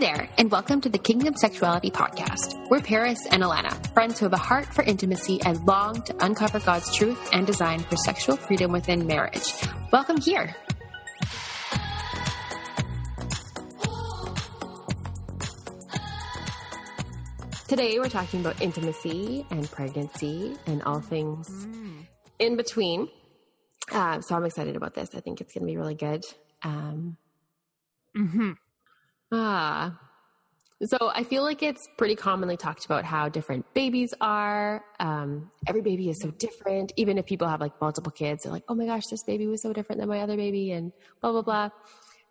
there, and welcome to the Kingdom Sexuality Podcast. We're Paris and Alana, friends who have a heart for intimacy and long to uncover God's truth and design for sexual freedom within marriage. Welcome here. Today, we're talking about intimacy and pregnancy and all things in between. Uh, so I'm excited about this. I think it's going to be really good. Um, Mm-hmm. Ah. So I feel like it's pretty commonly talked about how different babies are. Um, every baby is so different. Even if people have like multiple kids, they're like, oh my gosh, this baby was so different than my other baby, and blah, blah, blah.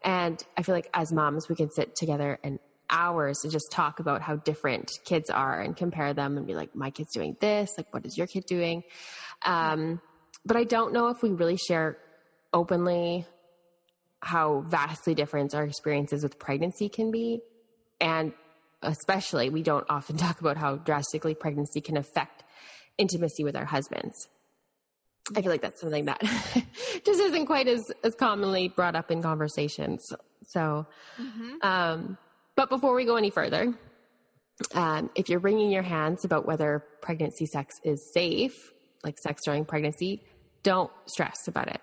And I feel like as moms, we can sit together and hours to just talk about how different kids are and compare them and be like, my kid's doing this. Like, what is your kid doing? Um, but I don't know if we really share openly how vastly different our experiences with pregnancy can be. And especially, we don't often talk about how drastically pregnancy can affect intimacy with our husbands. I feel like that's something that just isn't quite as, as commonly brought up in conversations. So, um, but before we go any further, um, if you're wringing your hands about whether pregnancy sex is safe, like sex during pregnancy, don't stress about it.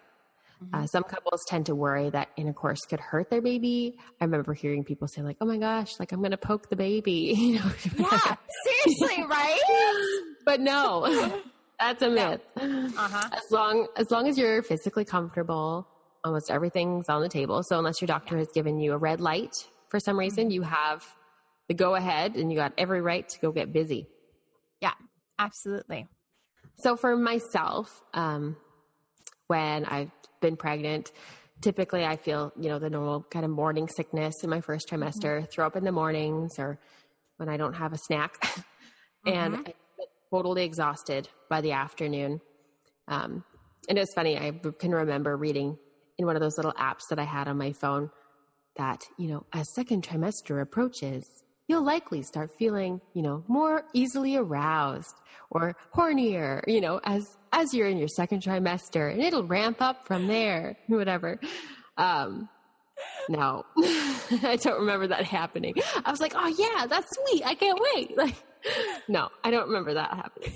Uh, some couples tend to worry that intercourse could hurt their baby. I remember hearing people say, like, "Oh my gosh, like I'm going to poke the baby," you know. Yeah, seriously, right? but no, that's a myth. Uh-huh. As long as long as you're physically comfortable, almost everything's on the table. So unless your doctor has given you a red light for some reason, you have the go ahead, and you got every right to go get busy. Yeah, absolutely. So for myself, um, when I've been pregnant, typically I feel, you know, the normal kind of morning sickness in my first trimester, throw up in the mornings or when I don't have a snack. and I totally exhausted by the afternoon. Um, and it's funny, I can remember reading in one of those little apps that I had on my phone that, you know, as second trimester approaches, you'll likely start feeling, you know, more easily aroused or hornier, you know, as as you're in your second trimester, and it'll ramp up from there, whatever. Um, no, I don't remember that happening. I was like, oh yeah, that's sweet. I can't wait. Like, no, I don't remember that happening.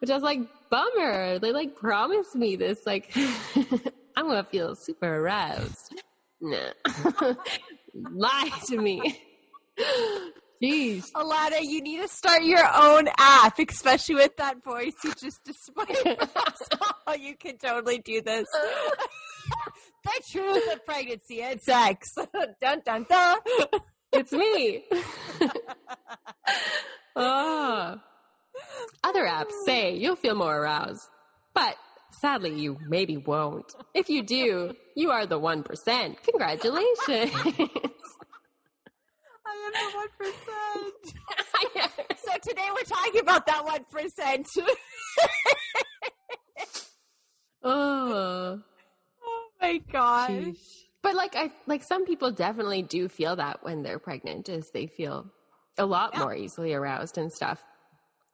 Which I was like, bummer. They like promised me this. Like, I'm gonna feel super aroused. Lie to me. Jeez. Alana, you need to start your own app, especially with that voice you just displayed. oh, you can totally do this. the truth of pregnancy and sex. dun dun dun. It's me. oh. Other apps say you'll feel more aroused, but sadly, you maybe won't. If you do, you are the 1%. Congratulations. I am the one percent. so today we're talking about that one percent. oh. oh my gosh. Sheesh. But like I like some people definitely do feel that when they're pregnant is they feel a lot Yeah. more easily aroused and stuff.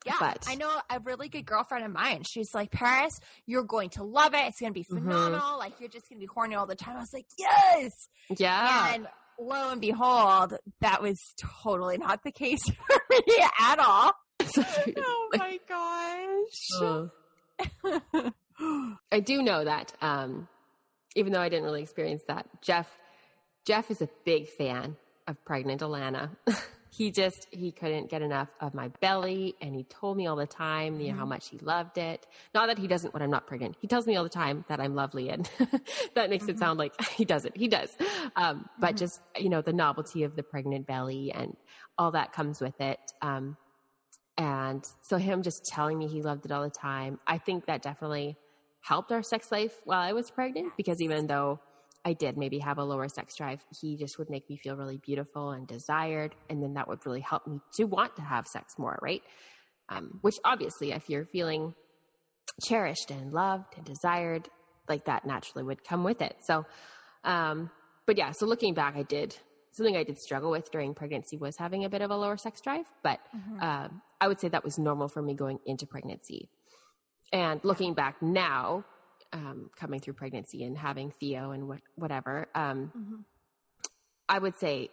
Yeah, But- I know a really good girlfriend of mine. She's like, Paris, you're going to love it. It's going to be Mhm. phenomenal. Like, you're just going to be horny all the time. I was like, yes. Yeah. And lo and behold, that was totally not the case for me at all. Oh my gosh. Oh. I do know that, um, even though I didn't really experience that, Jeff Jeff is a big fan of pregnant Alana. He just he couldn't get enough of my belly, and he told me all the time, you know, how much he loved it. Not that he doesn't when I'm not pregnant. He tells me all the time that I'm lovely, and that makes it sound like he doesn't. He does, um, but just you know, the novelty of the pregnant belly and all that comes with it. Um, and so him just telling me he loved it all the time, I think that definitely helped our sex life while I was pregnant because even though I did maybe have a lower sex drive, he just would make me feel really beautiful and desired. And then that would really help me to want to have sex more, right? Um, which obviously, if you're feeling cherished and loved and desired, like that naturally would come with it. So, um, but yeah, so looking back, I did something I did struggle with during pregnancy was having a bit of a lower sex drive, but um, I would say that was normal for me going into pregnancy. And looking back now, um, coming through pregnancy and having Theo and what, whatever, um, I would say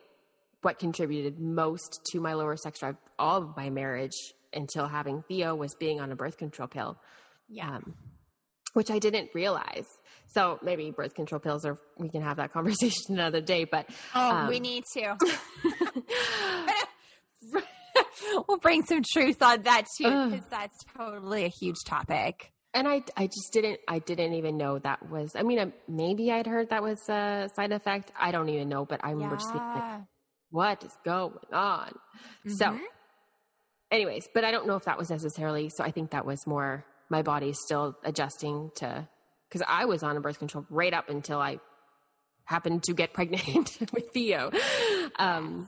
what contributed most to my lower sex drive all of my marriage until having Theo was being on a birth control pill. Yeah. Um, which I didn't realize. So maybe birth control pills are, we can have that conversation another day, but. Oh, um, we need to. we'll bring some truth on that too, because that's totally a huge topic. And I, I just didn't, I didn't even know that was, I mean, uh, maybe I'd heard that was a side effect. I don't even know, but I remember just being like, what is going on? So, Mhm. anyways, but I don't know if that was necessarily. So I think that was more my body still adjusting to because I was on a birth control right up until I happened to get pregnant with Theo. Um,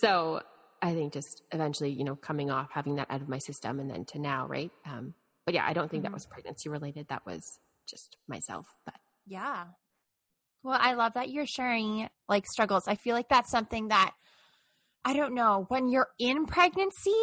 so I think just eventually, you know, coming off, having that out of my system, and then to now, right? Um, but yeah, I don't think Mhm. that was pregnancy related. That was just myself. But Yeah. Well, I love that you're sharing like struggles. I feel like that's something that I don't know, when you're in pregnancy,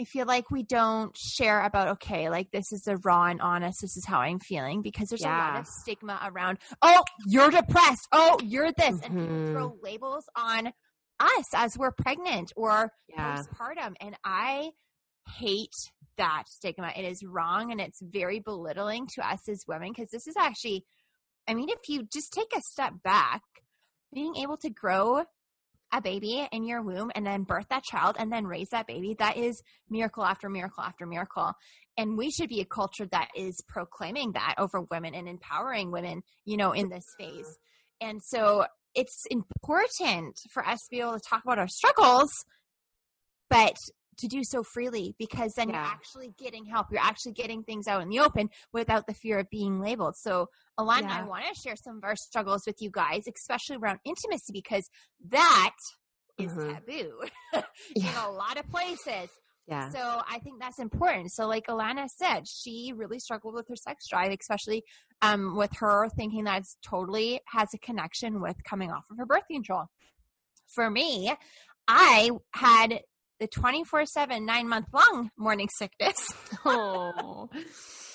I feel like we don't share about okay, like this is the raw and honest, this is how I'm feeling because there's a lot of stigma around, oh, you're depressed. Oh, you're this. And people Mhm. throw labels on us as we're pregnant or yeah, postpartum. And I hate that stigma. It is wrong and it's very belittling to us as women because this is actually, I mean, if you just take a step back, being able to grow a baby in your womb and then birth that child and then raise that baby, that is miracle after miracle after miracle. And we should be a culture that is proclaiming that over women and empowering women, you know, in this phase. And so it's important for us to be able to talk about our struggles, but to do so freely because then Yeah. you're actually getting help. You're actually getting things out in the open without the fear of being labeled. So, Alana, I want to share some of our struggles with you guys, especially around intimacy, because that is Mhm. taboo in yeah, a lot of places. yeah, So I think that's important. So like Alana said, she really struggled with her sex drive, especially um, with her thinking that it's totally has a connection with coming off of her birth control. For me, I had the 24 7, nine month long morning sickness. oh,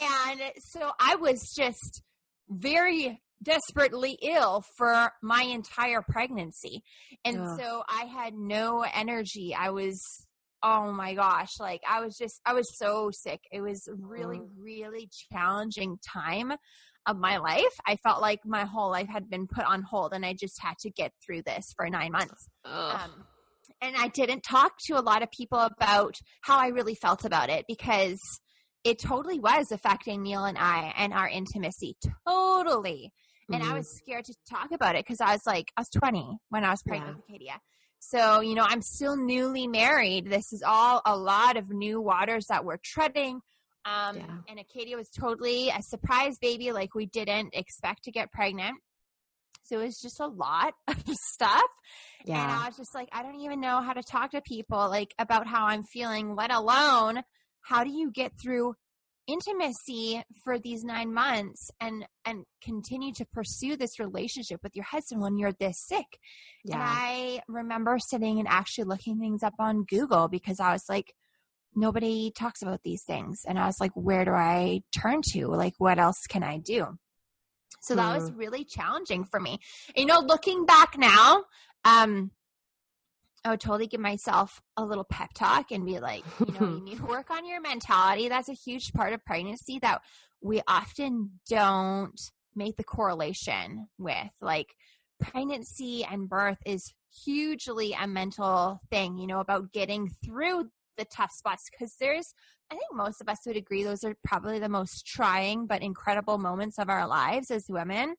And so I was just very desperately ill for my entire pregnancy. And so I had no energy. I was, oh my gosh, like I was just, I was so sick. It was really, Mm. really challenging time of my life. I felt like my whole life had been put on hold and I just had to get through this for nine months. Ugh. Um, and I didn't talk to a lot of people about how I really felt about it because it totally was affecting Neil and I and our intimacy. Totally. And I Mhm. was scared to talk about it because I was like, I was 20 when I was pregnant Yeah. with Acadia. So, you know, I'm still newly married. This is all a lot of new waters that we're treading. Um, Yeah. And Acadia was totally a surprise baby. Like, we didn't expect to get pregnant. So it was just a lot of stuff. And yeah, I was just like, I don't even know how to talk to people like about how I'm feeling, let alone how do you get through intimacy for these nine months and and continue to pursue this relationship with your husband when you're this sick. And yeah, I remember sitting and actually looking things up on Google because I was like, nobody talks about these things. And I was like, where do I turn to? Like, what else can I do? So that was really challenging for me. You know, looking back now, um, I would totally give myself a little pep talk and be like, you know, you need to work on your mentality. That's a huge part of pregnancy that we often don't make the correlation with. Like, pregnancy and birth is hugely a mental thing, you know, about getting through the tough spots because there's, I think most of us would agree those are probably the most trying but incredible moments of our lives as women.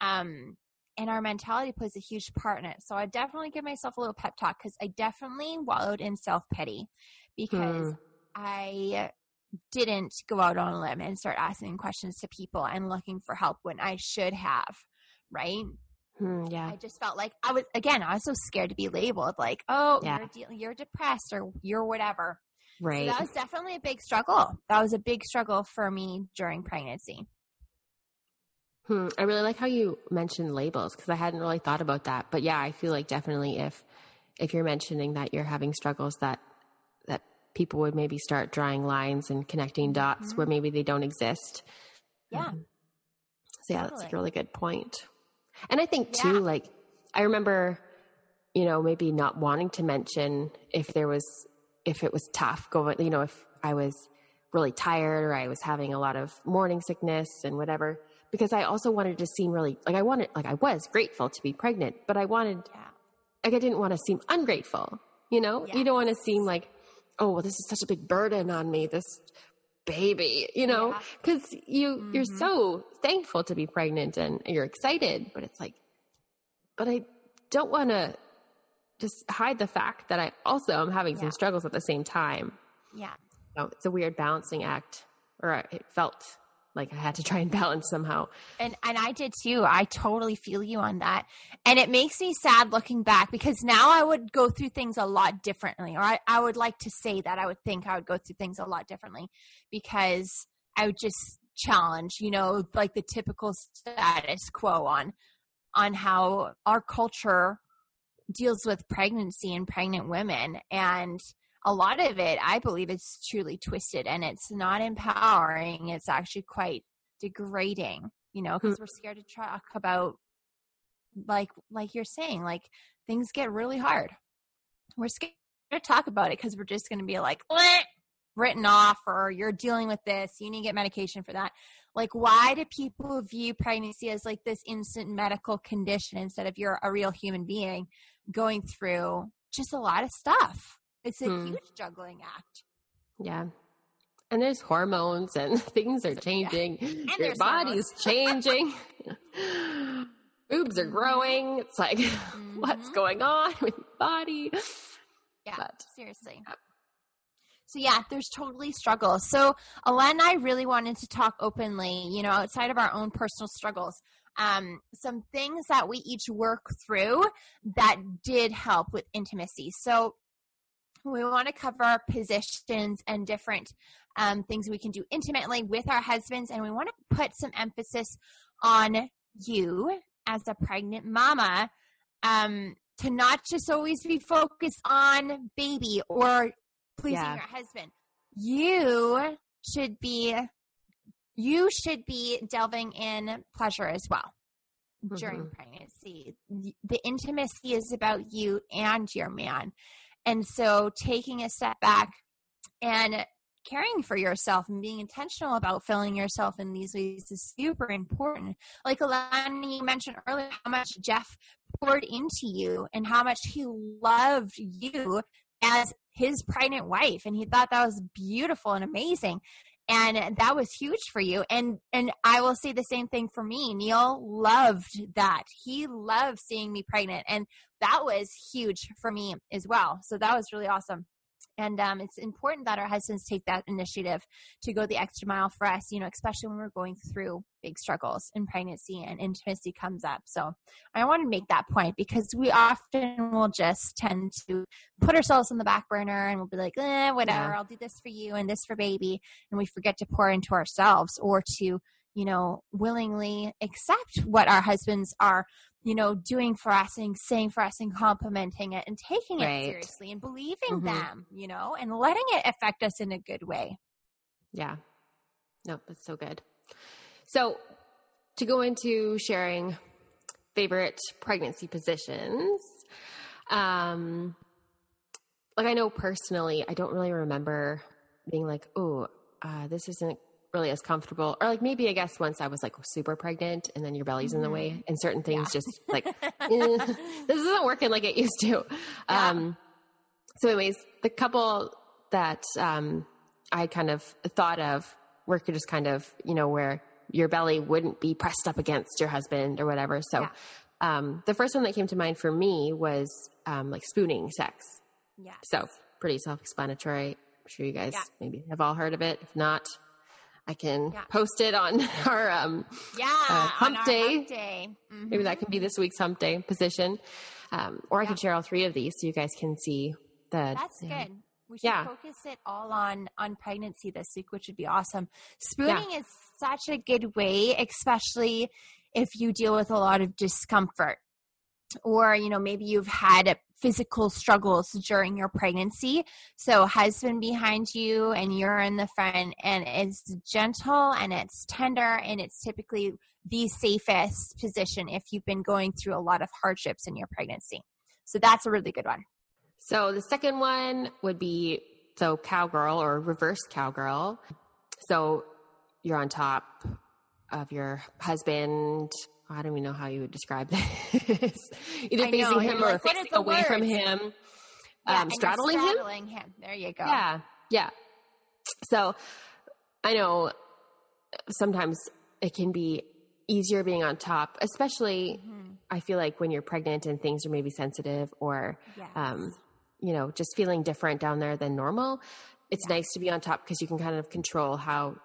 Um, and our mentality plays a huge part in it. So I definitely give myself a little pep talk because I definitely wallowed in self pity because Hmm. I didn't go out on a limb and start asking questions to people and looking for help when I should have, right? Hmm, yeah, I just felt like I was again, I was so scared to be labeled like, oh, Yeah. you're de- you're depressed or you're whatever. right. So that was definitely a big struggle. That was a big struggle for me during pregnancy. Hmm. I really like how you mentioned labels because I hadn't really thought about that. But yeah, I feel like definitely if if you're mentioning that you're having struggles that that people would maybe start drawing lines and connecting dots Mhm. where maybe they don't exist. Yeah. Um, so yeah, that's a really good point. And I think Yeah. too, like I remember you know, maybe not wanting to mention if there was, if it was tough going, you know, if I was really tired or I was having a lot of morning sickness and whatever, because I also wanted to seem really, like I wanted, like I was grateful to be pregnant, but I wanted, Yeah. like I didn't want to seem ungrateful, you know? You don't want to seem like, oh, well, this is such a big burden on me, this baby, you know? Yeah. Because you, you're Mhm. so thankful to be pregnant and you're excited, but it's like, but I don't want to just hide the fact that I also am having some struggles at the same time. Yeah. So it's a weird balancing act, or it felt like I had to try and balance somehow. And and I did too. I totally feel you on that. And it makes me sad looking back because now I would go through things a lot differently. Or I, I would like to say that I would think I would go through things a lot differently because I would just challenge, you know, like the typical status quo on on how our culture deals with pregnancy and pregnant women and a lot of it i believe is truly twisted and it's not empowering it's actually quite degrading you know because mm. we're scared to talk about like like you're saying like things get really hard. We're scared to talk about it because we're just going to be like "Bleh," written off or you're dealing with this you need to get medication for that. Like why do people view pregnancy as like this instant medical condition instead of you're a real human being going through just a lot of stuff it's a Hmm. huge juggling act Yeah. And there's hormones and things are changing. Your there's body's changing. Boobs are growing. It's like, what's Mhm. going on with your body? Yeah, But- seriously. So yeah, there's totally struggles. So Alana and I really wanted to talk openly, you know, outside of our own personal struggles. Um, some things that we each work through that did help with intimacy. So we want to cover positions and different um, things we can do intimately with our husbands, and we want to put some emphasis on you as a pregnant mama um, to not just always be focused on baby or pleasing Yeah. your husband. You should be you should be delving in pleasure as well during Mhm. pregnancy. The intimacy is about you and your man. And so taking a step back and caring for yourself and being intentional about filling yourself in these ways is super important. Like Alana, you mentioned earlier how much Jeff poured into you and how much he loved you as his pregnant wife. And he thought that was beautiful and amazing. And that was huge for you. And and I will say the same thing for me. Neil loved that. He loved seeing me pregnant. And that was huge for me as well. So that was really awesome. And um, it's important that our husbands take that initiative to go the extra mile for us, you know, especially when we're going through big struggles in pregnancy and intimacy comes up. So I want to make that point because we often will just tend to put ourselves on the back burner and we'll be like, eh, whatever, Yeah. I'll do this for you and this for baby. And we forget to pour into ourselves or to, you know, willingly accept what our husbands are you know, doing for us and saying for us and complimenting it and taking it seriously and believing Mhm. them, you know, and letting it affect us in a good way. Yeah. No, that's so good. So to go into sharing favorite pregnancy positions, um, like I know personally, I don't really remember being like, oh, uh, this isn't really as comfortable. Or like maybe I guess once I was like super pregnant and then your belly's in the way and certain things Yeah. just like, eh, this isn't working like it used to. Yeah. Um, so anyways, the couple that um, I kind of thought of were just kind of, you know, where your belly wouldn't be pressed up against your husband or whatever. So Yeah. um, the first one that came to mind for me was um, like spooning sex. yeah. So pretty self-explanatory. I'm sure you guys Yeah. maybe have all heard of it. If not, I can Yeah. post it on our um, Yeah. Uh, hump our day. hump day. maybe Mhm. that can be this week's hump day position. Um, or I can share all three of these so you guys can see the. That's yeah. good. We should Yeah. focus it all on on pregnancy this week, which would be awesome. Spooning is such a good way, especially if you deal with a lot of discomfort, or you know maybe you've had physical struggles during your pregnancy. So husband behind you and you're in the front, and it's gentle and it's tender, and it's typically the safest position if you've been going through a lot of hardships in your pregnancy. So that's a really good one. So the second one would be so cowgirl or reverse cowgirl. So you're on top of your husband. I don't even know how you would describe this. Either facing know, him or like, what facing is the away from him. Yeah, um, you're straddling him. straddling him. There you go. Yeah, yeah. So I know sometimes it can be easier being on top, especially Mhm. I feel like when you're pregnant and things are maybe sensitive or Yes. um, you know, just feeling different down there than normal. It's Yeah. nice to be on top because you can kind of control how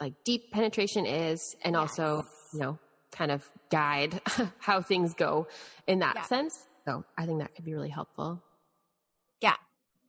like deep penetration is and also, you know, kind of guide how things go in that Yeah. sense. So I think that could be really helpful. Yeah,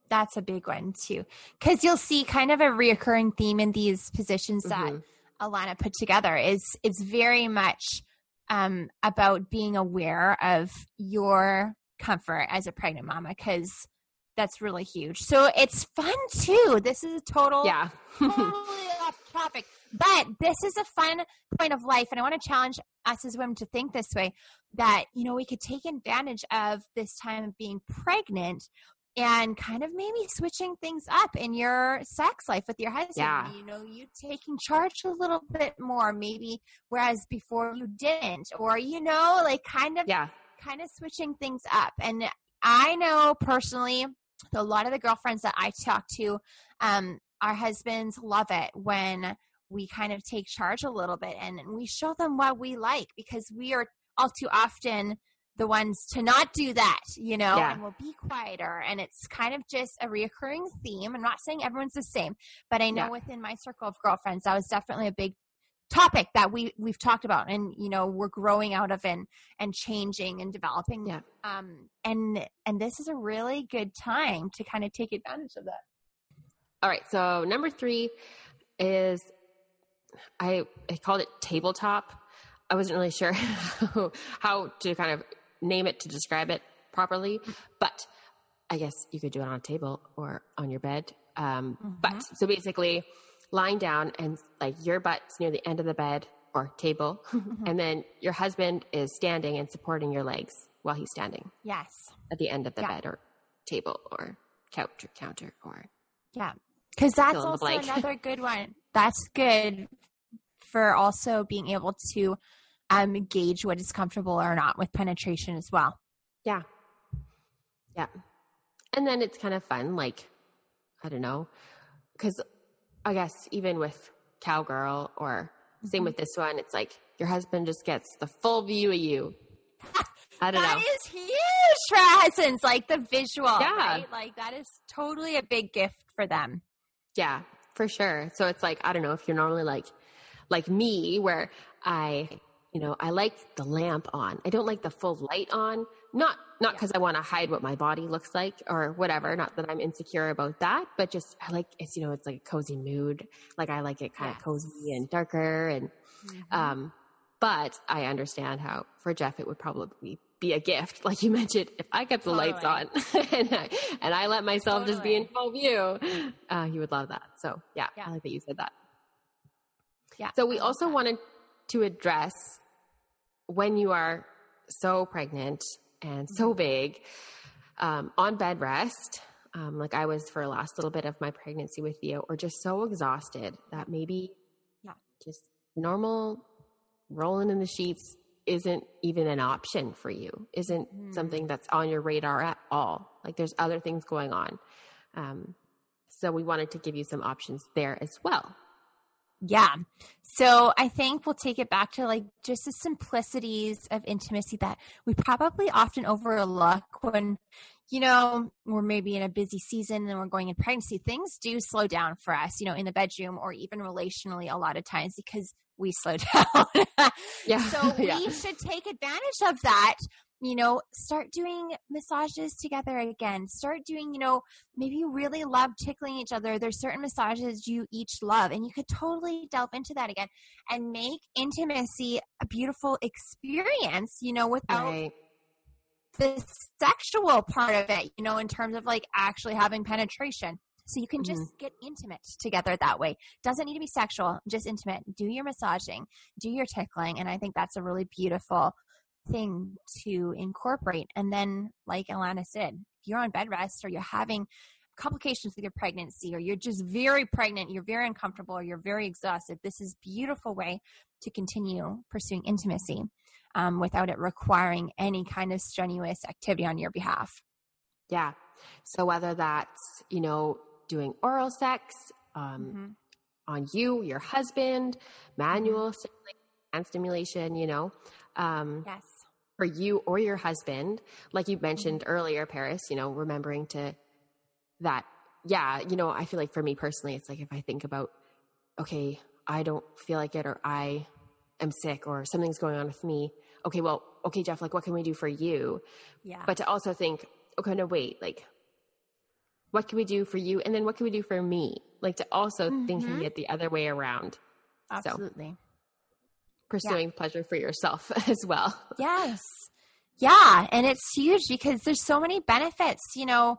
that's a big one too. Because you'll see kind of a reoccurring theme in these positions that Mhm. Alana put together is it's very much um, about being aware of your comfort as a pregnant mama because that's really huge. So it's fun too. This is a total Yeah. totally off topic. But this is a fun point of life. And I want to challenge us as women to think this way that, you know, we could take advantage of this time of being pregnant and kind of maybe switching things up in your sex life with your husband. Yeah. You know, you taking charge a little bit more, maybe, whereas before you didn't, or, you know, like kind of yeah. kind of switching things up. And I know personally, a lot of the girlfriends that I talk to, um, our husbands love it when we kind of take charge a little bit and we show them what we like because we are all too often the ones to not do that, you know, Yeah. and we'll be quieter. And it's kind of just a reoccurring theme. I'm not saying everyone's the same, but I know Yeah. within my circle of girlfriends, that was definitely a big topic that we we've talked about and you know we're growing out of and and changing and developing Yeah. um and and this is a really good time to kind of take advantage of that All right. So number three is I, I called it tabletop. I wasn't really sure how, how to kind of name it to describe it properly, but I guess you could do it on a table or on your bed. Um, But so basically, lying down and like your butt's near the end of the bed or table, and then your husband is standing and supporting your legs while he's standing yes at the end of the Yeah. bed or table or couch or counter or yeah because that's also another good one that's good for also being able to um gauge what is comfortable or not with penetration as well Yeah. Yeah. And then it's kind of fun, like, I don't know, because I guess even with Cowgirl or same Mm-hmm. with this one, it's like your husband just gets the full view of you. I don't That know. is huge for husbands like the visual Yeah. right like that is totally a big gift for them Yeah, for sure. So it's like, I don't know if you're normally like, like me, where I, you know, I like the lamp on. I don't like the full light on. Not, not because I want to hide what my body looks like or whatever. Not that I'm insecure about that, but just I like it's, you know, it's like a cozy mood. Like I like it kind Yes. of cozy and darker and, um, but I understand how for Jeff it would probably be a gift, like you mentioned, if I kept the lights on and, I, and I let myself just be in full view, uh, he would love that. So yeah, Yeah. I like that you said that. yeah So we also that. wanted to address when you are so pregnant and Mm-hmm. so big um, on bed rest, um, like I was for the last little bit of my pregnancy with Theo, or just so exhausted that maybe Yeah. just normal rolling in the sheets isn't even an option for you, isn't Mhm. something that's on your radar at all. Like there's other things going on. Um, so we wanted to give you some options there as well. Yeah. So I think we'll take it back to like just the simplicities of intimacy that we probably often overlook when, you know, we're maybe in a busy season and we're going in pregnancy. Things do slow down for us, you know, in the bedroom or even relationally a lot of times because we slow down. Yeah. So we yeah. should take advantage of that. You know, start doing massages together again. Start doing, you know, maybe you really love tickling each other. There's certain massages you each love, and you could totally delve into that again and make intimacy a beautiful experience, you know, without Right. The sexual part of it, you know, in terms of like actually having penetration. So you can mm-hmm. just get intimate together that way. Doesn't need to be sexual, just intimate. Do your massaging, do your tickling, and I think that's a really beautiful thing to incorporate. And then, like Alana said, if you're on bed rest or you're having complications with your pregnancy or you're just very pregnant, you're very uncomfortable, or you're very exhausted, this is beautiful way to continue pursuing intimacy um, without it requiring any kind of strenuous activity on your behalf. Yeah. So whether that's, you know, doing oral sex um, mm-hmm. on you, your husband, manual mm-hmm. stimulation, hand stimulation, you know, um, yes. for you or your husband, like you mentioned mm-hmm. earlier, Paris, you know, remembering to that, yeah, you know, I feel like for me personally, it's like if I think about, okay, I don't feel like it or I am sick or something's going on with me. Okay, well, okay, Jeff, like what can we do for you? Yeah. But to also think, okay, no, wait, like what can we do for you? And then what can we do for me? Like to also mm-hmm. thinking it the other way around. Absolutely. So, pursuing yeah. pleasure for yourself as well. Yes. Yeah. And it's huge because there's so many benefits, you know,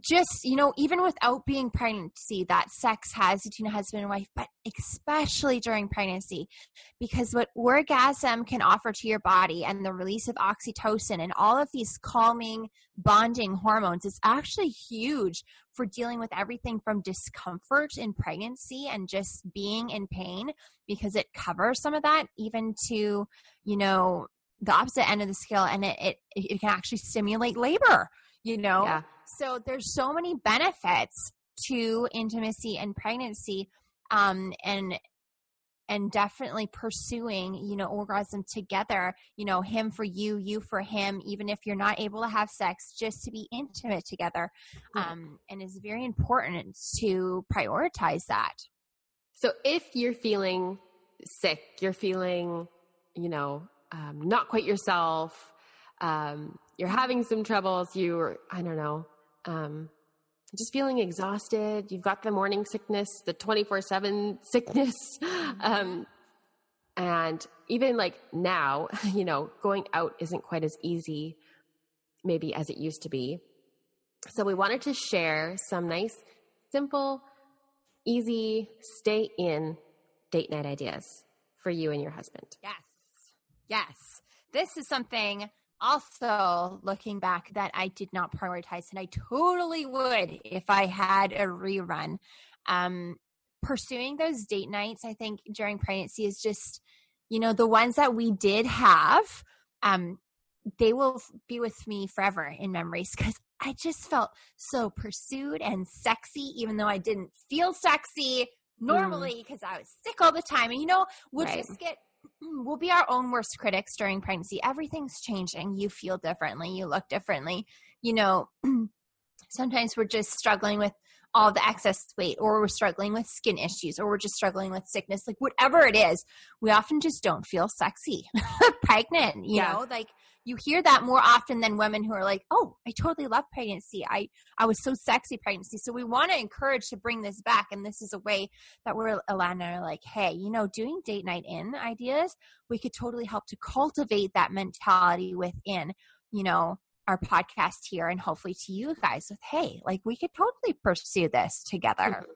just you know even without being pregnancy that sex has between a husband and wife but especially during pregnancy because what orgasm can offer to your body and the release of oxytocin and all of these calming bonding hormones is actually huge for dealing with everything from discomfort in pregnancy and just being in pain because it covers some of that even to you know the opposite end of the scale and it it, it can actually stimulate labor you know? Yeah so there's so many benefits to intimacy and pregnancy um, and and definitely pursuing you know orgasm together you know him for you you for him even if you're not able to have sex just to be intimate together um, and it's very important to prioritize that. So if you're feeling sick you're feeling you know um, not quite yourself um, you're having some troubles you i don't know um, just feeling exhausted. You've got the morning sickness, the 24 7 sickness. Um, and even like now, you know, going out isn't quite as easy, maybe as it used to be. So we wanted to share some nice, simple, easy, stay in date night ideas for you and your husband. Yes. Yes. This is something also looking back that I did not prioritize and I totally would if I had a rerun. Um, pursuing those date nights, I think during pregnancy is just, you know, the ones that we did have, um, they will be with me forever in memories because I just felt so pursued and sexy, even though I didn't feel sexy normally because mm. I was sick all the time. And you know, we'll right. just get Hmm, we'll be our own worst critics during pregnancy. Everything's changing. You feel differently. You look differently. You know, sometimes we're just struggling with all the excess weight, or we're struggling with skin issues, or we're just struggling with sickness. Like, whatever it is, we often just don't feel sexy pregnant, you yeah. know? Like, you hear that more often than women who are like, "Oh, I totally love pregnancy. I I was so sexy pregnancy." So we want to encourage to bring this back, and this is a way that we're Alana are like, "Hey, you know, doing date night in ideas, we could totally help to cultivate that mentality within, you know." Our podcast here and hopefully to you guys with hey like we could totally pursue this together mm-hmm.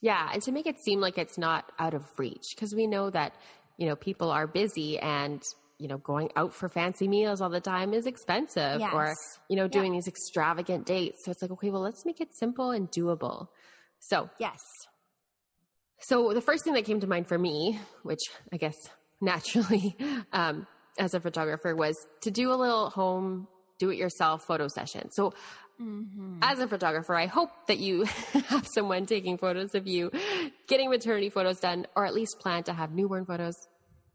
yeah and to make it seem like it's not out of reach because we know that you know people are busy and you know, going out for fancy meals all the time is expensive yes. or, you know, doing yeah. these extravagant dates. So it's like, okay, well, let's make it simple and doable. So, yes. So the first thing that came to mind for me, which I guess naturally, um, as a photographer was to do a little home do it yourself photo session. So Mm-hmm. As a photographer, I hope that you have someone taking photos of you getting maternity photos done, or at least plan to have newborn photos.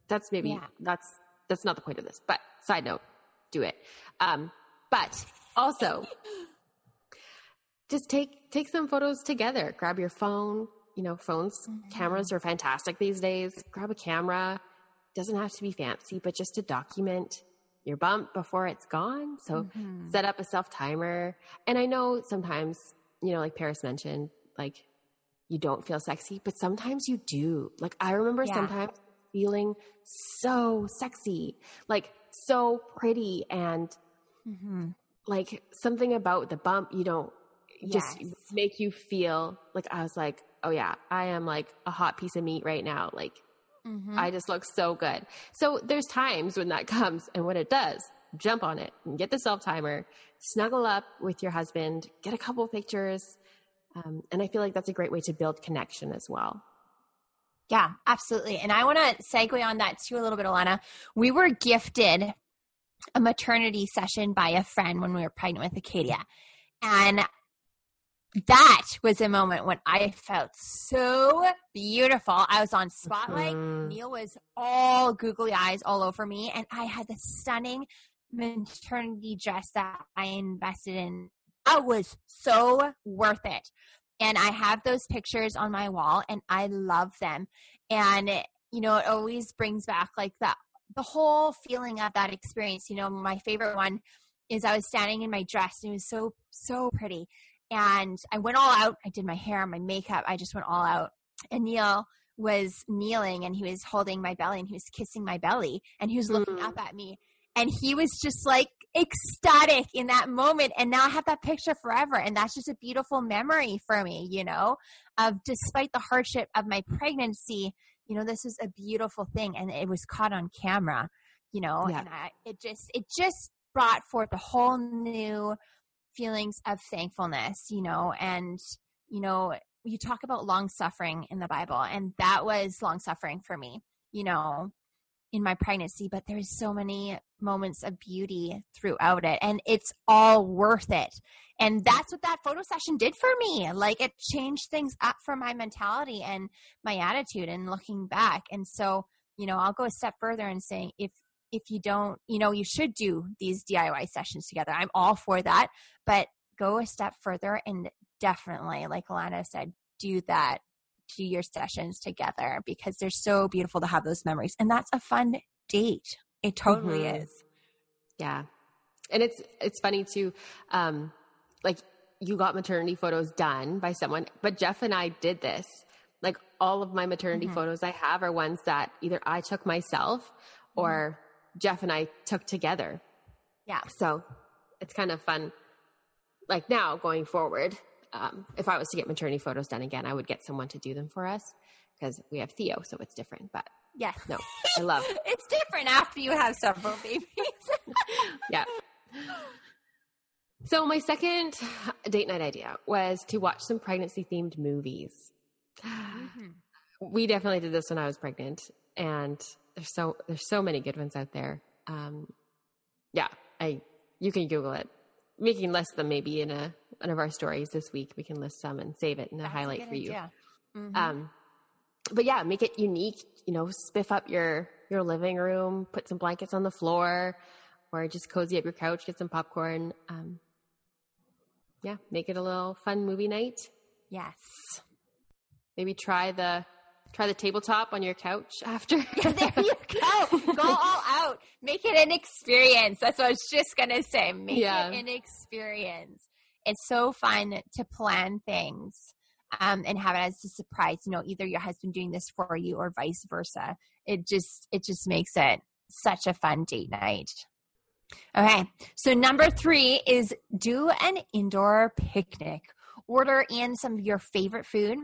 That's maybe yeah. that's that's not the point of this, but side note, do it. Um, but also, just take take some photos together. Grab your phone. You know, phones, mm-hmm. cameras are fantastic these days. Grab a camera. Doesn't have to be fancy, but just to document your bump before it's gone. So mm-hmm. set up a self timer. And I know sometimes, you know, like Paris mentioned, like you don't feel sexy, but sometimes you do. Like I remember yeah. sometimes feeling so sexy, like so pretty, and mm-hmm. like something about the bump, you know, just yes. make you feel like I was like, oh yeah, I am like a hot piece of meat right now. Like Mm-hmm. I just look so good. So there's times when that comes, and when it does, jump on it and get the self timer, snuggle up with your husband, get a couple pictures. Um, and I feel like that's a great way to build connection as well. Yeah, absolutely. And I want to segue on that too a little bit, Alana. We were gifted a maternity session by a friend when we were pregnant with Acadia. And that was a moment when I felt so beautiful. I was on Spotlight. Mm-hmm. Neil was all googly eyes all over me. And I had the stunning maternity dress that I invested in. That was so worth it. And I have those pictures on my wall and I love them. And, you know, it always brings back like that, the whole feeling of that experience. You know, my favorite one is I was standing in my dress and it was so, so pretty. And I went all out. I did my hair, my makeup. I just went all out. And Neil was kneeling and he was holding my belly and he was kissing my belly and he was looking mm. up at me and he was just like ecstatic in that moment and now i have that picture forever and that's just a beautiful memory for me you know of despite the hardship of my pregnancy you know this is a beautiful thing and it was caught on camera you know yeah. and I, it just it just brought forth a whole new feelings of thankfulness you know and you know you talk about long suffering in the bible and that was long suffering for me you know in my pregnancy, but there's so many moments of beauty throughout it and it's all worth it. And that's what that photo session did for me. Like it changed things up for my mentality and my attitude and looking back. And so, you know, I'll go a step further and saying if if you don't, you know, you should do these DIY sessions together. I'm all for that, but go a step further and definitely, like Alana said, do that do your sessions together because they're so beautiful to have those memories. And that's a fun date. It totally mm-hmm. is. Yeah. And it's it's funny too. Um, like you got maternity photos done by someone, but Jeff and I did this. Like all of my maternity mm-hmm. photos I have are ones that either I took myself or mm-hmm. Jeff and I took together. Yeah. So it's kind of fun. Like now going forward, um, if I was to get maternity photos done again, I would get someone to do them for us because we have Theo, so it's different. But yeah, no, I love. it's different after you have several babies. yeah. So my second date night idea was to watch some pregnancy themed movies. Mm-hmm. We definitely did this when I was pregnant, and there's so there's so many good ones out there. Um, yeah, I you can Google it we can list them maybe in a one of our stories this week. We can list some and save it in a That's highlight a for you. Mm-hmm. Um, but yeah, make it unique. You know, spiff up your your living room, put some blankets on the floor, or just cozy up your couch, get some popcorn. Um, yeah, make it a little fun movie night. Yes. Maybe try the try the tabletop on your couch after. there you go. Go all out. Make it an experience. That's what I was just gonna say. Make yeah. it an experience. It's so fun to plan things um, and have it as a surprise. You know, either your husband doing this for you or vice versa. It just it just makes it such a fun date night. Okay, so number three is do an indoor picnic. Order in some of your favorite food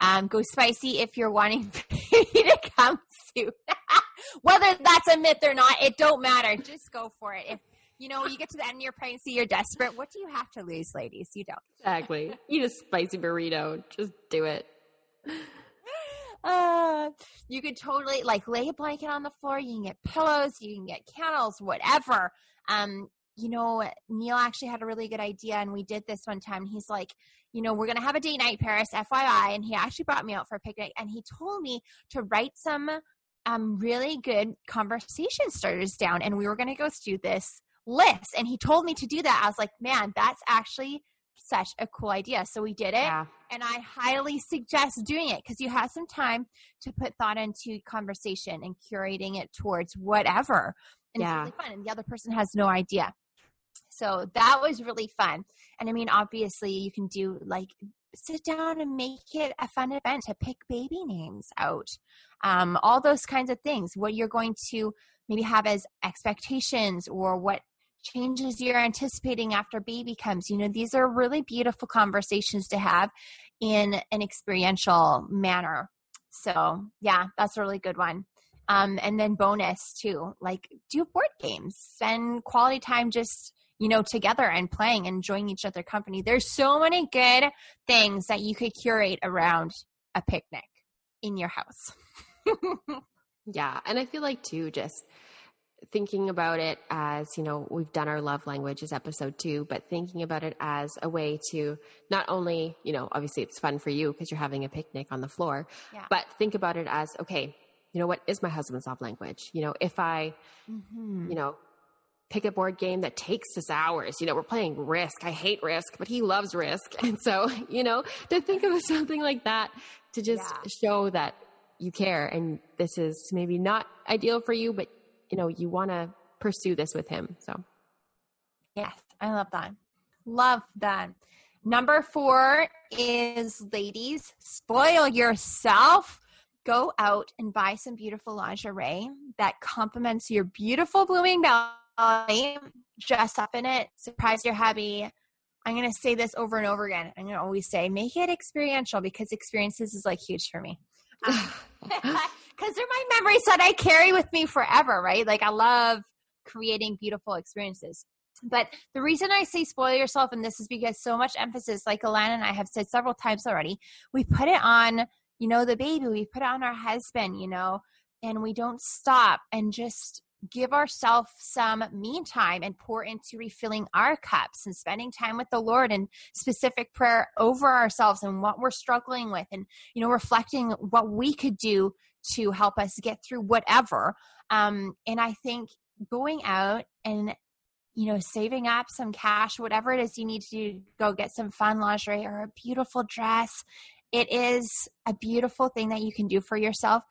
um, go spicy if you're wanting baby to come soon. Whether that's a myth or not, it don't matter. Just go for it. If you know you get to the end of your pregnancy, you're desperate. What do you have to lose, ladies? You don't. Exactly. Eat a spicy burrito. Just do it. Uh, you could totally like lay a blanket on the floor. You can get pillows. You can get candles, whatever. Um, you know, Neil actually had a really good idea, and we did this one time. He's like, you know, we're going to have a date night, Paris, FYI. And he actually brought me out for a picnic and he told me to write some um, really good conversation starters down. And we were going to go through this list. And he told me to do that. I was like, man, that's actually such a cool idea. So we did it. Yeah. And I highly suggest doing it because you have some time to put thought into conversation and curating it towards whatever. And yeah. it's really fun. And the other person has no idea. So that was really fun. And I mean, obviously, you can do like sit down and make it a fun event to pick baby names out, um, all those kinds of things. What you're going to maybe have as expectations or what changes you're anticipating after baby comes. You know, these are really beautiful conversations to have in an experiential manner. So yeah, that's a really good one. Um, and then bonus too, like do board games, spend quality time just you know together and playing, and enjoying each other company. There's so many good things that you could curate around a picnic in your house. yeah, and I feel like too, just thinking about it as you know we've done our love languages episode two but thinking about it as a way to not only you know obviously it's fun for you because you're having a picnic on the floor yeah. but think about it as okay you know what is my husband's love language you know if i mm-hmm. you know pick a board game that takes us hours you know we're playing risk i hate risk but he loves risk and so you know to think of something like that to just yeah. show that you care and this is maybe not ideal for you but you know, you want to pursue this with him. So, yes, I love that. Love that. Number four is ladies, spoil yourself. Go out and buy some beautiful lingerie that complements your beautiful blooming belly. Dress up in it, surprise your hubby. I'm going to say this over and over again. I'm going to always say, make it experiential because experiences is like huge for me. Um, because they're my memories that I carry with me forever, right? Like I love creating beautiful experiences. But the reason I say spoil yourself, and this is because so much emphasis, like Alana and I have said several times already, we put it on, you know, the baby, we put it on our husband, you know, and we don't stop and just give ourselves some me time and pour into refilling our cups and spending time with the Lord and specific prayer over ourselves and what we're struggling with and you know reflecting what we could do to help us get through whatever. Um, and I think going out and you know, saving up some cash, whatever it is you need to go get some fun lingerie or a beautiful dress. It is a beautiful thing that you can do for yourself.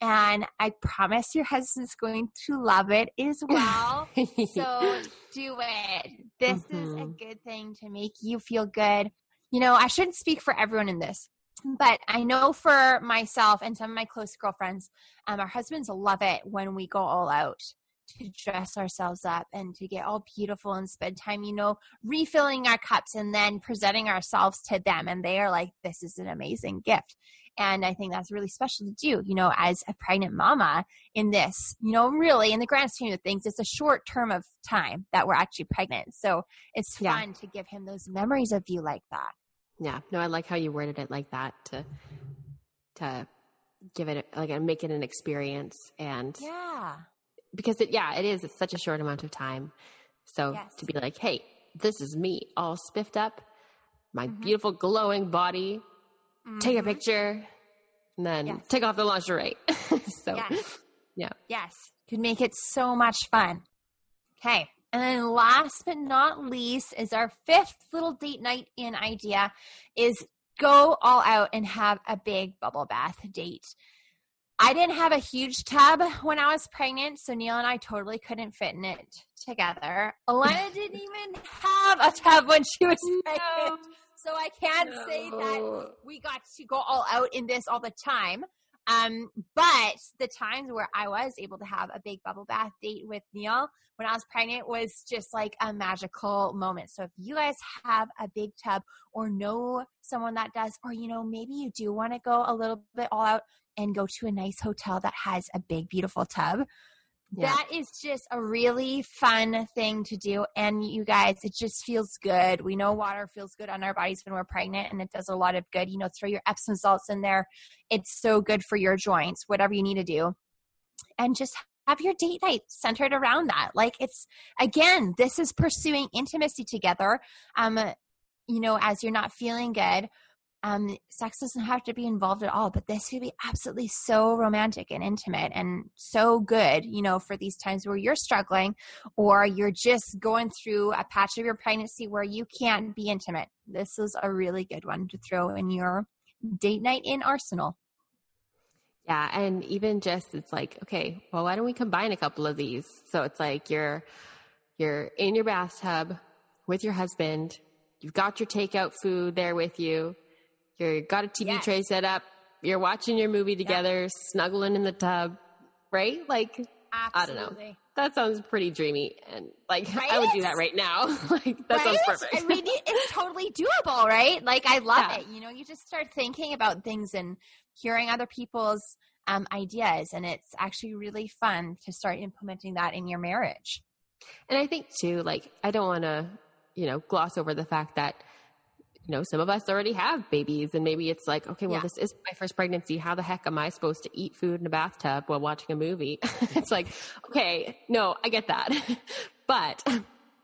And I promise your husband's going to love it as well. so do it. This mm-hmm. is a mm-hmm. good thing to make you feel good. You know, I shouldn't speak for everyone in this, but I know for myself and some of my close girlfriends, um, our husbands love it when we go all out to dress ourselves up and to get all beautiful and spend time, you know, refilling our cups and then presenting ourselves to them. And they are like, this is an amazing gift. And I think that's really special to do, you know, as a pregnant mama in this, you know, really in the grand scheme of things, it's a short term of time that we're actually pregnant. So it's fun yeah. to give him those memories of you like that. Yeah. No, I like how you worded it like that to to give it like make it an experience and yeah because it yeah it is it's such a short amount of time so yes. to be like hey this is me all spiffed up my mm-hmm. beautiful glowing body mm-hmm. take a mm-hmm. picture and then yes. take off the lingerie so yes. yeah yes could make it so much fun okay and then last but not least is our fifth little date night in idea is go all out and have a big bubble bath date. I didn't have a huge tub when I was pregnant, so Neil and I totally couldn't fit in it together. Alana didn't even have a tub when she was pregnant. No. So I can't no. say that we got to go all out in this all the time. Um, but the times where I was able to have a big bubble bath date with Neil when I was pregnant was just like a magical moment. So if you guys have a big tub or know someone that does, or you know, maybe you do want to go a little bit all out and go to a nice hotel that has a big, beautiful tub, yeah. That is just a really fun thing to do. And you guys, it just feels good. We know water feels good on our bodies when we're pregnant and it does a lot of good. You know, throw your Epsom salts in there. It's so good for your joints, whatever you need to do. And just have your date night centered around that. Like it's again, this is pursuing intimacy together. Um, you know, as you're not feeling good um, sex doesn't have to be involved at all, but this could be absolutely so romantic and intimate and so good, you know, for these times where you're struggling or you're just going through a patch of your pregnancy where you can't be intimate. This is a really good one to throw in your date night in arsenal. Yeah, and even just it's like, okay, well, why don't we combine a couple of these? So it's like you're you're in your bathtub with your husband, you've got your takeout food there with you you got a TV yes. tray set up. You're watching your movie together, snuggling in the tub, right? Like Absolutely. I don't know. That sounds pretty dreamy, and like right? I would do that right now. like that right? sounds perfect. I mean, it's totally doable, right? Like I love yeah. it. You know, you just start thinking about things and hearing other people's um, ideas, and it's actually really fun to start implementing that in your marriage. And I think too, like I don't want to, you know, gloss over the fact that you know, some of us already have babies and maybe it's like, okay, well, yeah. this is my first pregnancy. How the heck am I supposed to eat food in a bathtub while watching a movie? it's like, okay, no, I get that. but,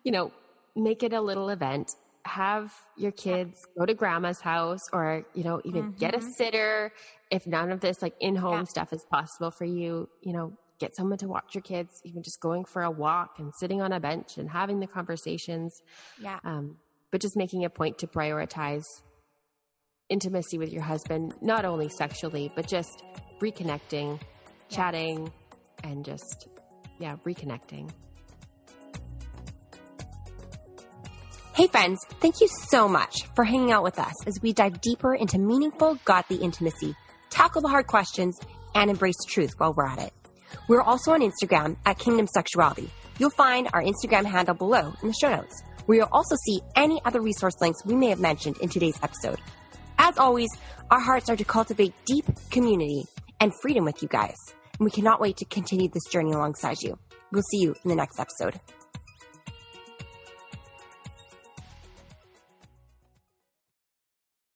you know, make it a little event. Have your kids go to grandma's house or, you know, even mm-hmm. get a mm-hmm. sitter. If none of this like in home yeah. stuff is possible for you, you know, get someone to watch your kids, even just going for a walk and sitting on a bench and having the conversations. Yeah. Um, but just making a point to prioritize intimacy with your husband, not only sexually, but just reconnecting, chatting, and just, yeah, reconnecting. Hey, friends, thank you so much for hanging out with us as we dive deeper into meaningful, godly intimacy, tackle the hard questions, and embrace truth while we're at it. We're also on Instagram at Kingdom Sexuality. You'll find our Instagram handle below in the show notes where you'll also see any other resource links we may have mentioned in today's episode. As always, our hearts are to cultivate deep community and freedom with you guys, and we cannot wait to continue this journey alongside you. We'll see you in the next episode.